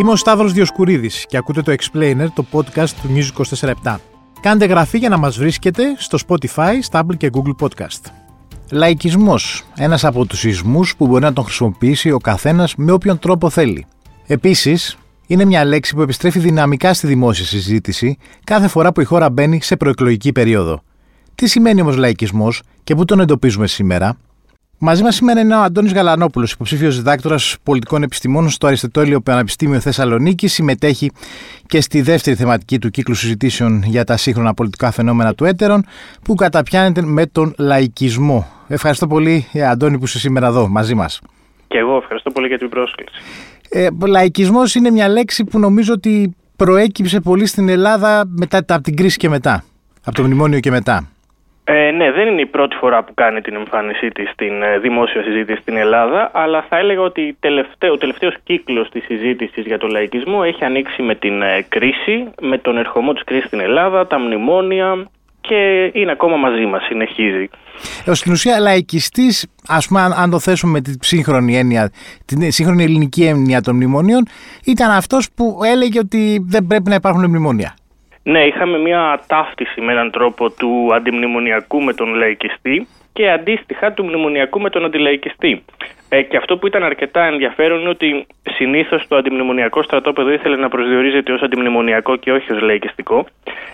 Είμαι ο Σταύρος Διοσκουρίδης και ακούτε το Explainer, το podcast του News 24 Κάντε γραφή για να μας βρίσκετε στο Spotify, Stable και Google Podcast. Λαϊκισμός, ένας από τους ισμούς που μπορεί να τον χρησιμοποιήσει ο καθένας με όποιον τρόπο θέλει. Επίσης, είναι μια λέξη που επιστρέφει δυναμικά στη δημόσια συζήτηση κάθε φορά που η χώρα μπαίνει σε προεκλογική περίοδο. Τι σημαίνει όμως λαϊκισμός και πού τον εντοπίζουμε σήμερα, Μαζί μας σήμερα είναι ο Αντώνης Γαλανόπουλος, υποψήφιος διδάκτορας πολιτικών επιστημών στο Αριστοτέλειο Πανεπιστήμιο Θεσσαλονίκη. Συμμετέχει και στη δεύτερη θεματική του κύκλου συζητήσεων για τα σύγχρονα πολιτικά φαινόμενα του έτερων, που καταπιάνεται με τον λαϊκισμό. Ευχαριστώ πολύ, ε, Αντώνη, που είσαι σήμερα εδώ μαζί μας. Και εγώ ευχαριστώ πολύ για την πρόσκληση. Ε, Λαϊκισμός είναι μια λέξη που νομίζω ότι προέκυψε πολύ στην Ελλάδα μετά από την κρίση και μετά. Από το μνημόνιο και μετά. Ε, ναι, δεν είναι η πρώτη φορά που κάνει την εμφάνισή της στην ε, δημόσια συζήτηση στην Ελλάδα, αλλά θα έλεγα ότι τελευταίο, ο τελευταίος κύκλος της συζήτησης για το λαϊκισμό έχει ανοίξει με την ε, κρίση, με τον ερχομό της κρίσης στην Ελλάδα, τα μνημόνια και είναι ακόμα μαζί μας, συνεχίζει. Ε, στην ουσία, λαϊκιστής, ας πούμε, αν το θέσουμε με τη σύγχρονη έννοια, την σύγχρονη ελληνική έννοια των μνημονίων, ήταν αυτός που έλεγε ότι δεν πρέπει να υπάρχουν μνημόνια. Ναι, είχαμε μια ταύτιση με έναν τρόπο του αντιμνημονιακού με τον λαϊκιστή και αντίστοιχα του μνημονιακού με τον αντιλαϊκιστή. Ε, και αυτό που ήταν αρκετά ενδιαφέρον είναι ότι συνήθως το αντιμνημονιακό στρατόπεδο ήθελε να προσδιορίζεται ως αντιμνημονιακό και όχι ως λαϊκιστικό.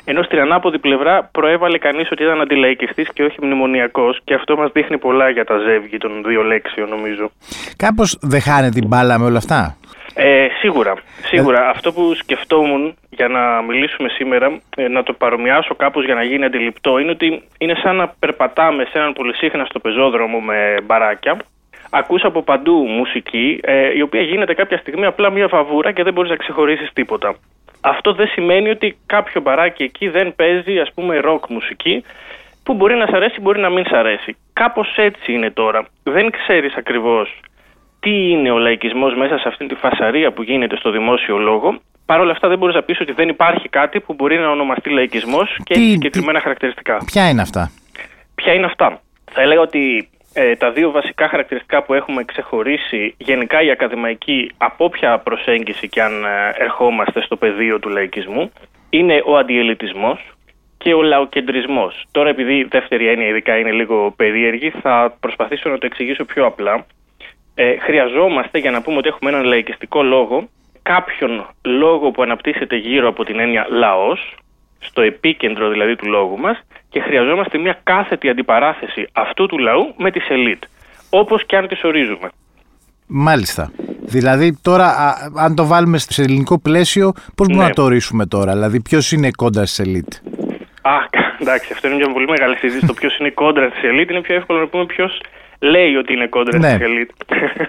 Ενώ στην ανάποδη πλευρά προέβαλε κανείς ότι ήταν αντιλαϊκιστής και όχι μνημονιακός. Και αυτό μας δείχνει πολλά για τα ζεύγη των δύο λέξεων, νομίζω. Κάπως δεν χάνει την μπάλα με όλα αυτά; Ε, σίγουρα. Σίγουρα. Ε... Αυτό που σκεφτόμουν για να μιλήσουμε σήμερα, ε, να το παρομοιάσω κάπως για να γίνει αντιληπτό, είναι ότι είναι σαν να περπατάμε σε έναν στο πεζόδρομο με μπαράκια. Ακούς από παντού μουσική, ε, η οποία γίνεται κάποια στιγμή απλά μια φαβούρα και δεν μπορείς να ξεχωρίσεις τίποτα. Αυτό δεν σημαίνει ότι κάποιο μπαράκι εκεί δεν παίζει ας πούμε ροκ μουσική, που μπορεί να σ' αρέσει, μπορεί να μην σ' αρέσει. Κάπως έτσι είναι τώρα. Δεν ξέρεις ακριβώς τι είναι ο λαϊκισμός μέσα σε αυτή τη φασαρία που γίνεται στο δημόσιο λόγο. Παρ' όλα αυτά δεν μπορείς να πεις ότι δεν υπάρχει κάτι που μπορεί να ονομαστεί λαϊκισμός και έχει συγκεκριμένα χαρακτηριστικά. Ποια είναι αυτά; Ποια είναι αυτά; Θα έλεγα ότι ε, τα δύο βασικά χαρακτηριστικά που έχουμε ξεχωρίσει γενικά η ακαδημαϊκή από όποια προσέγγιση και αν ε, ερχόμαστε στο πεδίο του λαϊκισμού είναι ο αντιελιτισμός και ο λαοκεντρισμός. Τώρα επειδή η δεύτερη έννοια ειδικά είναι λίγο περίεργη θα προσπαθήσω να το εξηγήσω πιο απλά ε, χρειαζόμαστε για να πούμε ότι έχουμε έναν λαϊκιστικό λόγο κάποιον λόγο που αναπτύσσεται γύρω από την έννοια λαός, στο επίκεντρο δηλαδή του λόγου μας και χρειαζόμαστε μια κάθετη αντιπαράθεση αυτού του λαού με τη ελίτ, όπως και αν τις ορίζουμε. Μάλιστα. Δηλαδή τώρα, αν το βάλουμε σε ελληνικό πλαίσιο, πώς μπορούμε ναι. να το ορίσουμε τώρα, δηλαδή ποιος είναι κόντρα στη ελίτ; Α, εντάξει, αυτό είναι μια πολύ μεγάλη συζήτηση. το ποιος είναι κόντρα τη ελίτ είναι πιο εύκολο να πούμε ποιος λέει ότι είναι κόντρα ναι. ελίτ.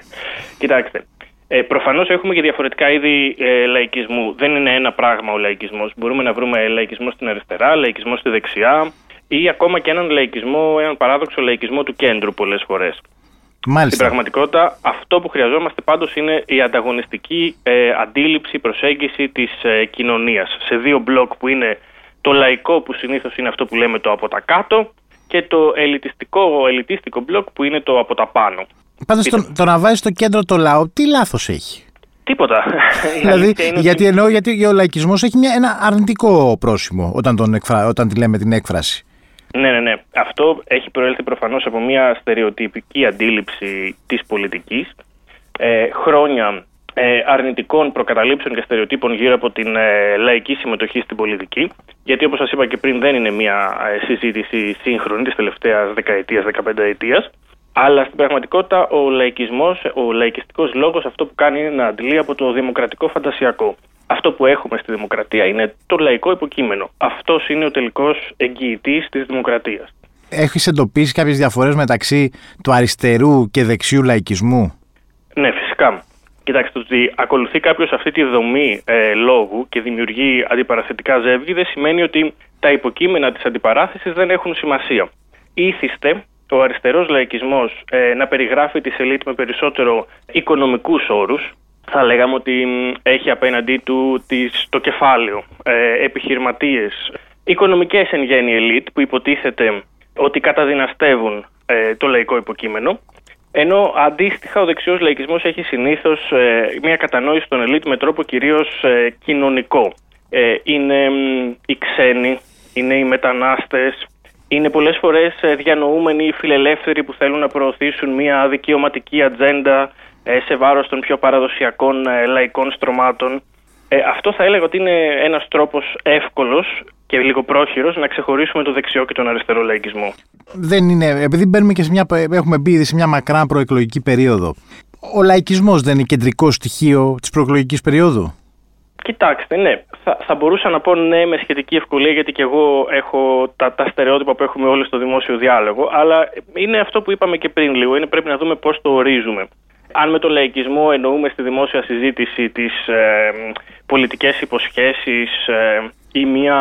Κοιτάξτε. Ε, Προφανώς έχουμε και διαφορετικά είδη ε, λαϊκισμού. Δεν είναι ένα πράγμα ο λαϊκισμός. Μπορούμε να βρούμε λαϊκισμό στην αριστερά, λαϊκισμό στη δεξιά ή ακόμα και έναν λαϊκισμό, έναν παράδοξο λαϊκισμό του κέντρου πολλές φορές. Μάλιστα. Στην πραγματικότητα, αυτό που χρειαζόμαστε πάντως είναι η ανταγωνιστική ε, αντίληψη, προσέγγιση της ε, κοινωνίας σε δύο μπλοκ που είναι το λαϊκό που συνήθως είναι αυτό που λέμε το από τα κάτω και το ελιτιστικό, ελιτίστικο μπλοκ που είναι το από τα πάνω. Πάντως το, το να βάζεις στο κέντρο το λαό, τι λάθος έχει; Τίποτα. δηλαδή, γιατί εννοώ, γιατί ο λαϊκισμός έχει μια, ένα αρνητικό πρόσημο όταν, τον εκφρα, όταν τη λέμε την έκφραση. Ναι, ναι, ναι. Αυτό έχει προέλθει προφανώς από μια στερεοτυπική αντίληψη της πολιτικής. Ε, χρόνια ε, αρνητικών προκαταλήψεων και στερεοτύπων γύρω από την ε, λαϊκή συμμετοχή στην πολιτική. Γιατί όπως σας είπα και πριν δεν είναι μια ε, συζήτηση σύγχρονη της τελευταίας δεκαετίας, δεκαπενταετίας. Αλλά στην πραγματικότητα ο λαϊκισμός, ο λαϊκιστικός λόγος αυτό που κάνει είναι να αντλεί από το δημοκρατικό φαντασιακό. Αυτό που έχουμε στη δημοκρατία είναι το λαϊκό υποκείμενο. Αυτός είναι ο τελικός εγγυητής της δημοκρατίας. Έχεις εντοπίσει κάποιες διαφορές μεταξύ του αριστερού και δεξιού λαϊκισμού; Ναι, φυσικά. Κοιτάξτε, ότι ακολουθεί κάποιος αυτή τη δομή ε, λόγου και δημιουργεί αντιπαραθετικά ζεύγη δεν σημαίνει ότι τα υποκείμενα της αντιπαράθεσης δεν έχουν σημασία. Ήθιστε ο αριστερός λαϊκισμός ε, να περιγράφει τη σελίτ με περισσότερο οικονομικούς όρους. Θα λέγαμε ότι έχει απέναντί του τις, το κεφάλαιο, ε, επιχειρηματίες, οικονομικές εν γέννη ελίτ που υποτίθεται ότι καταδυναστεύουν ε, το λαϊκό υποκείμενο Ενώ αντίστοιχα ο δεξιός λαϊκισμός έχει συνήθως ε, μια κατανόηση των ελίτ με τρόπο κυρίως ε, κοινωνικό. Ε, είναι οι ξένοι, είναι οι μετανάστες, είναι πολλές φορές διανοούμενοι οι φιλελεύθεροι που θέλουν να προωθήσουν μια δικαιωματική ατζέντα σε βάρος των πιο παραδοσιακών λαϊκών στρωμάτων. Αυτό θα έλεγα ότι είναι ένας τρόπος εύκολος και λίγο πρόχειρος να ξεχωρίσουμε το δεξιό και τον αριστερό λαϊκισμό. Δεν είναι, επειδή μπαίνουμε και σε μια, έχουμε μπει σε μια μακρά προεκλογική περίοδο. Ο λαϊκισμός δεν είναι κεντρικό στοιχείο της προεκλογικής περίοδου; Κοιτάξτε, ναι. Θα, θα μπορούσα να πω ναι με σχετική ευκολία, γιατί και εγώ έχω τα, τα στερεότυπα που έχουμε όλοι στο δημόσιο διάλογο. Αλλά είναι αυτό που είπαμε και πριν λίγο. Είναι πρέπει να δούμε πώς το ορίζουμε. Αν με το λαϊκισμό εννοούμε στη δημόσια συζήτηση τις ε, πολιτικές υποσχέσεις ε, ή μια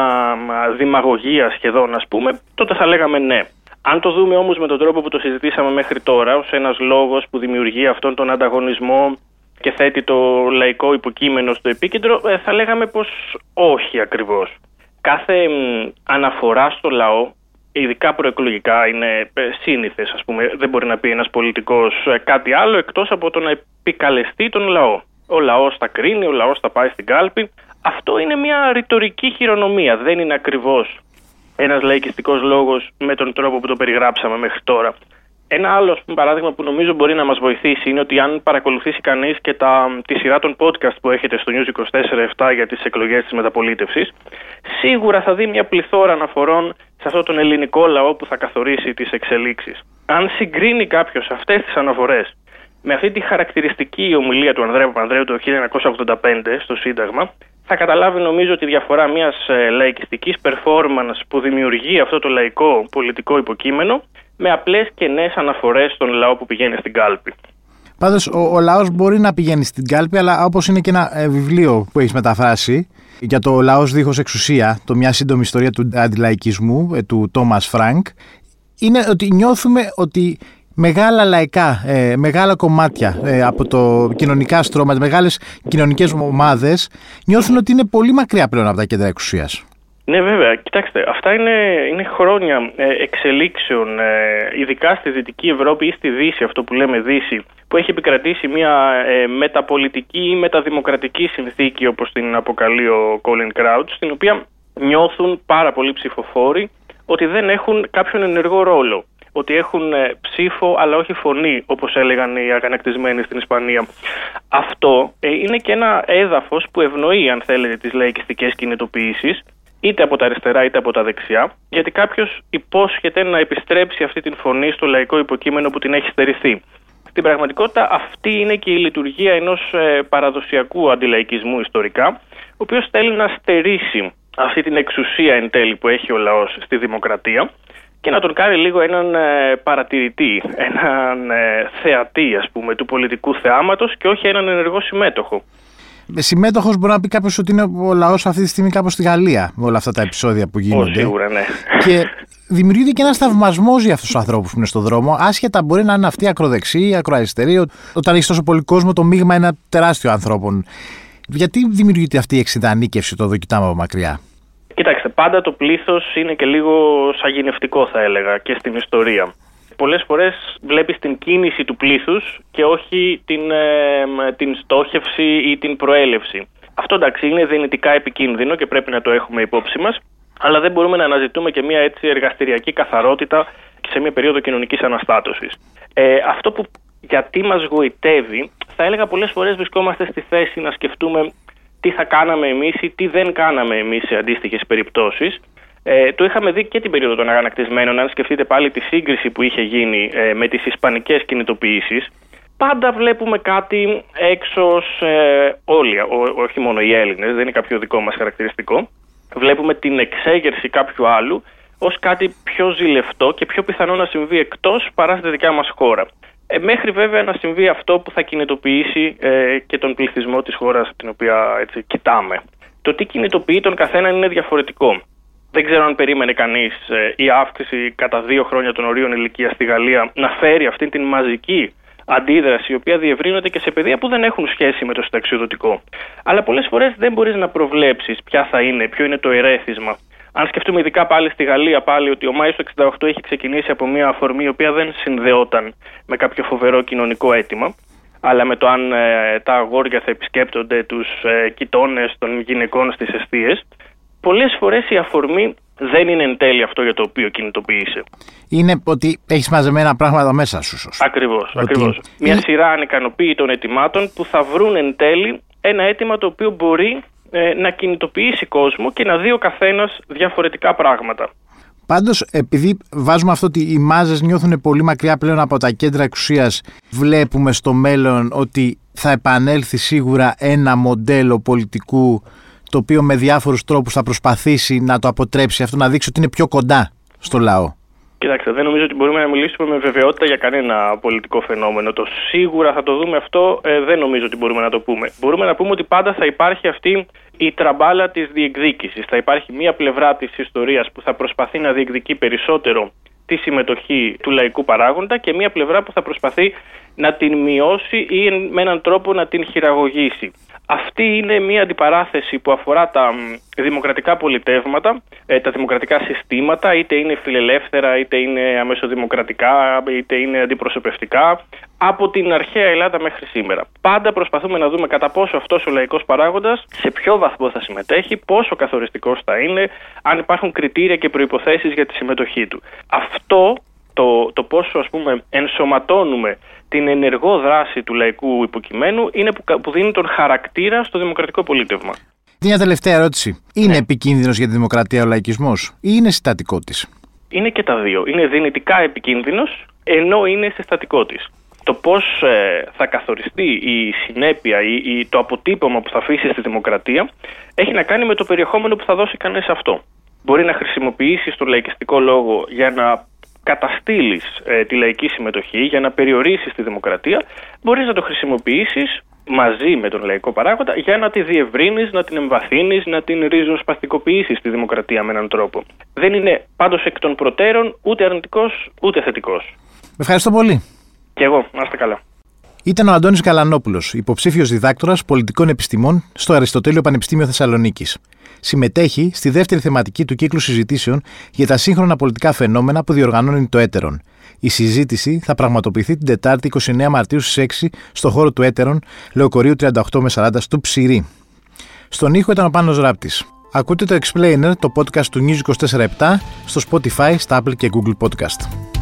δημαγωγία σχεδόν ας πούμε, τότε θα λέγαμε ναι. Αν το δούμε όμως με τον τρόπο που το συζητήσαμε μέχρι τώρα, ως ένας λόγος που δημιουργεί αυτόν τον ανταγωνισμό και θέτει το λαϊκό υποκείμενο στο επίκεντρο, ε, θα λέγαμε πως όχι ακριβώς. Κάθε αναφορά στο λαό, ειδικά προεκλογικά, είναι ε, σύνηθες, ας πούμε. Δεν μπορεί να πει ένας πολιτικός ε, κάτι άλλο εκτός από το να επικαλεστεί τον λαό. Ο λαός θα κρίνει, ο λαός θα πάει στην κάλπη. Αυτό είναι μια ρητορική χειρονομία. Δεν είναι ακριβώς ένας λαϊκιστικός λόγος με τον τρόπο που το περιγράψαμε μέχρι τώρα. Ένα άλλο παράδειγμα που νομίζω μπορεί να μας βοηθήσει είναι ότι αν παρακολουθήσει κανείς και τα, τη σειρά των podcast που έχετε στο News 24-7 για τις εκλογές της μεταπολίτευσης, σίγουρα θα δει μια πληθώρα αναφορών σε αυτόν τον ελληνικό λαό που θα καθορίσει τις εξελίξεις. Αν συγκρίνει κάποιος αυτές τις αναφορές με αυτή τη χαρακτηριστική ομιλία του Ανδρέα Παπανδρέου το 1985 στο Σύνταγμα, θα καταλάβει νομίζω τη διαφορά μιας ε, λαϊκιστικής performance που δημιουργεί αυτό το λαϊκό πολιτικό υποκείμενο με απλές και νέες αναφορές στον λαό που πηγαίνει στην κάλπη. Πάντως ο, ο λαός μπορεί να πηγαίνει στην κάλπη αλλά όπως είναι και ένα ε, βιβλίο που έχεις μεταφράσει για το λαός δίχως εξουσία, το μια σύντομη ιστορία του αντιλαϊκισμού ε, του Τόμας Φρανκ είναι ότι νιώθουμε ότι μεγάλα λαϊκά, ε, μεγάλα κομμάτια ε, από το κοινωνικά στρώματα, μεγάλες κοινωνικές ομάδες νιώθουν ότι είναι πολύ μακριά πλέον από τα κέντρα εξουσίας. Ναι, βέβαια. Κοιτάξτε, αυτά είναι, είναι χρόνια ε, εξελίξεων, ε, ειδικά στη Δυτική Ευρώπη ή στη Δύση, αυτό που λέμε Δύση, που έχει επικρατήσει μια ε, μεταπολιτική ή μεταδημοκρατική συνθήκη, όπως την αποκαλεί ο Colin Crouch, στην οποία νιώθουν πάρα πολλοί ψηφοφόροι ότι δεν έχουν κάποιον ενεργό ρόλο ότι έχουν ε, ψήφο αλλά όχι φωνή, όπως έλεγαν οι αγανακτισμένοι στην Ισπανία. Αυτό ε, είναι και ένα έδαφος που ευνοεί, αν θέλετε, τις λαϊκιστικές κινητοποιήσεις, είτε από τα αριστερά είτε από τα δεξιά, γιατί κάποιος υπόσχεται να επιστρέψει αυτή την φωνή στο λαϊκό υποκείμενο που την έχει στερηθεί. Στην πραγματικότητα αυτή είναι και η λειτουργία ενός ε, παραδοσιακού αντιλαϊκισμού ιστορικά, ο οποίος θέλει να στερήσει αυτή την εξουσία εν τέλει που έχει ο λαός στη δημοκρατία και να τον κάνει λίγο έναν ε, παρατηρητή, έναν ε, θεατή ας πούμε του πολιτικού θεάματος και όχι έναν ενεργό συμμέτοχο. Συμμέτοχος μπορεί να πει κάποιος ότι είναι ο λαός αυτή τη στιγμή κάπως στη Γαλλία με όλα αυτά τα επεισόδια που γίνονται. σίγουρα, ναι. Και δημιουργείται και ένας θαυμασμός για αυτούς τους ανθρώπους που είναι στον δρόμο, άσχετα μπορεί να είναι αυτοί ακροδεξιοί, ακροαριστεροί. Όταν έχεις τόσο πολύ κόσμο, το μείγμα είναι ένα τεράστιο ανθρώπων. Γιατί δημιουργείται αυτή η εξειδανίκευση, το εδώ κοιτάμε από μακριά; Κοιτάξτε, πάντα το πλήθος είναι και λίγο σαγηνευτικό θα έλεγα και στην ιστορία. Πολλές φορές βλέπεις την κίνηση του πλήθους και όχι την, ε, την στόχευση ή την προέλευση. Αυτό εντάξει είναι δυνητικά επικίνδυνο και πρέπει να το έχουμε υπόψη μας, αλλά δεν μπορούμε να αναζητούμε και μια έτσι εργαστηριακή καθαρότητα σε μια περίοδο κοινωνικής αναστάτωσης. Ε, αυτό που γιατί μας γοητεύει, θα έλεγα πολλές φορές βρισκόμαστε στη θέση να σκεφτούμε τι θα κάναμε εμείς ή τι δεν κάναμε εμείς σε αντίστοιχες περιπτώσεις. Ε, το είχαμε δει και την περίοδο των αγανακτισμένων. Αν σκεφτείτε πάλι τη σύγκριση που είχε γίνει ε, με τις ισπανικές κινητοποιήσεις, πάντα βλέπουμε κάτι έξω ε, όλοι, όχι μόνο οι Έλληνες, δεν είναι κάποιο δικό μας χαρακτηριστικό. Βλέπουμε την εξέγερση κάποιου άλλου ως κάτι πιο ζηλευτό και πιο πιθανό να συμβεί εκτός παρά στη δικιά μας χώρα. Ε, μέχρι βέβαια να συμβεί αυτό που θα κινητοποιήσει ε, και τον πληθυσμό της χώρας την οποία έτσι, κοιτάμε. Το τι κινητοποιεί τον καθένα είναι διαφορετικό. Δεν ξέρω αν περίμενε κανείς ε, η αύξηση κατά δύο χρόνια των ορίων ηλικίας στη Γαλλία να φέρει αυτή την μαζική αντίδραση, η οποία διευρύνεται και σε παιδεία που δεν έχουν σχέση με το συνταξιοδοτικό. Αλλά πολλές φορές δεν μπορείς να προβλέψεις ποια θα είναι, ποιο είναι το ερέθισμα Αν σκεφτούμε ειδικά πάλι στη Γαλλία πάλι ότι ο Μάης του 68 έχει ξεκινήσει από μια αφορμή η οποία δεν συνδεόταν με κάποιο φοβερό κοινωνικό αίτημα αλλά με το αν ε, τα αγόρια θα επισκέπτονται τους ε, των γυναικών στις αιστείες, πολλές φορές η αφορμή δεν είναι εν τέλει αυτό για το οποίο κινητοποιείσαι. Είναι ότι έχεις μαζεμένα πράγματα μέσα σου, σωστά. Ακριβώς. Ακριβώς. Μια σειρά ανικανοποίητων ετοιμάτων που θα βρουν εν τέλει ένα αίτημα το οποίο μπορεί ε, να κινητοποιήσει κόσμο και να δει ο καθένας διαφορετικά πράγματα. Πάντως, επειδή βάζουμε αυτό ότι οι μάζες νιώθουν πολύ μακριά πλέον από τα κέντρα εξουσίας, βλέπουμε στο μέλλον ότι θα επανέλθει σίγουρα ένα μοντέλο πολιτικού το οποίο με διάφορους τρόπους θα προσπαθήσει να το αποτρέψει αυτό, να δείξει ότι είναι πιο κοντά στο λαό. Κοιτάξτε, δεν νομίζω ότι μπορούμε να μιλήσουμε με βεβαιότητα για κανένα πολιτικό φαινόμενο. Το σίγουρα θα το δούμε αυτό, ε, δεν νομίζω ότι μπορούμε να το πούμε. Μπορούμε να πούμε ότι πάντα θα υπάρχει αυτή η τραμπάλα της διεκδίκησης. Θα υπάρχει μία πλευρά της ιστορίας που θα προσπαθεί να διεκδικεί περισσότερο τη συμμετοχή του λαϊκού παράγοντα και μία πλευρά που θα προσπαθεί να την μειώσει ή με έναν τρόπο να την χειραγωγήσει. Αυτή είναι μια αντιπαράθεση που αφορά τα δημοκρατικά πολιτεύματα, ε, τα δημοκρατικά συστήματα, είτε είναι φιλελεύθερα, είτε είναι αμεσοδημοκρατικά, είτε είναι αντιπροσωπευτικά, από την αρχαία Ελλάδα μέχρι σήμερα. Πάντα προσπαθούμε να δούμε κατά πόσο αυτός ο λαϊκός παράγοντας, σε ποιο βαθμό θα συμμετέχει, πόσο καθοριστικός θα είναι, αν υπάρχουν κριτήρια και προϋποθέσεις για τη συμμετοχή του. Αυτό το, το πόσο ας πούμε ενσωματώνουμε την ενεργό δράση του λαϊκού υποκειμένου είναι που, που δίνει τον χαρακτήρα στο δημοκρατικό πολίτευμα. Μια τελευταία ερώτηση. Είναι ναι. επικίνδυνος για τη δημοκρατία ο λαϊκισμός ή είναι συστατικό της; Είναι και τα δύο. Είναι δυνητικά επικίνδυνος ενώ είναι συστατικό της. Το πώς ε, θα καθοριστεί η συνέπεια ή, το αποτύπωμα που θα αφήσει στη δημοκρατία έχει να κάνει με το περιεχόμενο που θα δώσει κανείς αυτό. Μπορεί να χρησιμοποιήσει το λαϊκιστικό λόγο για να καταστήλεις ε, τη λαϊκή συμμετοχή, για να περιορίσεις τη δημοκρατία, μπορείς να το χρησιμοποιήσεις μαζί με τον λαϊκό παράγοντα για να τη διευρύνεις, να την εμβαθύνεις, να την ριζοσπαστικοποιήσεις τη δημοκρατία με έναν τρόπο. Δεν είναι πάντως εκ των προτέρων ούτε αρνητικός ούτε θετικός. Ευχαριστώ πολύ. Και εγώ, να είστε καλά. Ήταν ο Αντώνης Καλανόπουλος, υποψήφιος διδάκτορας πολιτικών επιστημών στο Αριστοτέλειο Πανεπιστήμιο Θεσσαλονίκης. Συμμετέχει στη δεύτερη θεματική του κύκλου συζητήσεων για τα σύγχρονα πολιτικά φαινόμενα που διοργανώνει το Έτερον. Η συζήτηση θα πραγματοποιηθεί την Τετάρτη 29 Μαρτίου στις 6 στο χώρο του Έτερον, Λεωκορίου 38 με 40 του Ψηρή. Στον ήχο ήταν ο Πάνος Ράπτης. Ακούτε το Explainer, το podcast του News 24 στο Spotify, στα Apple και Google Podcast.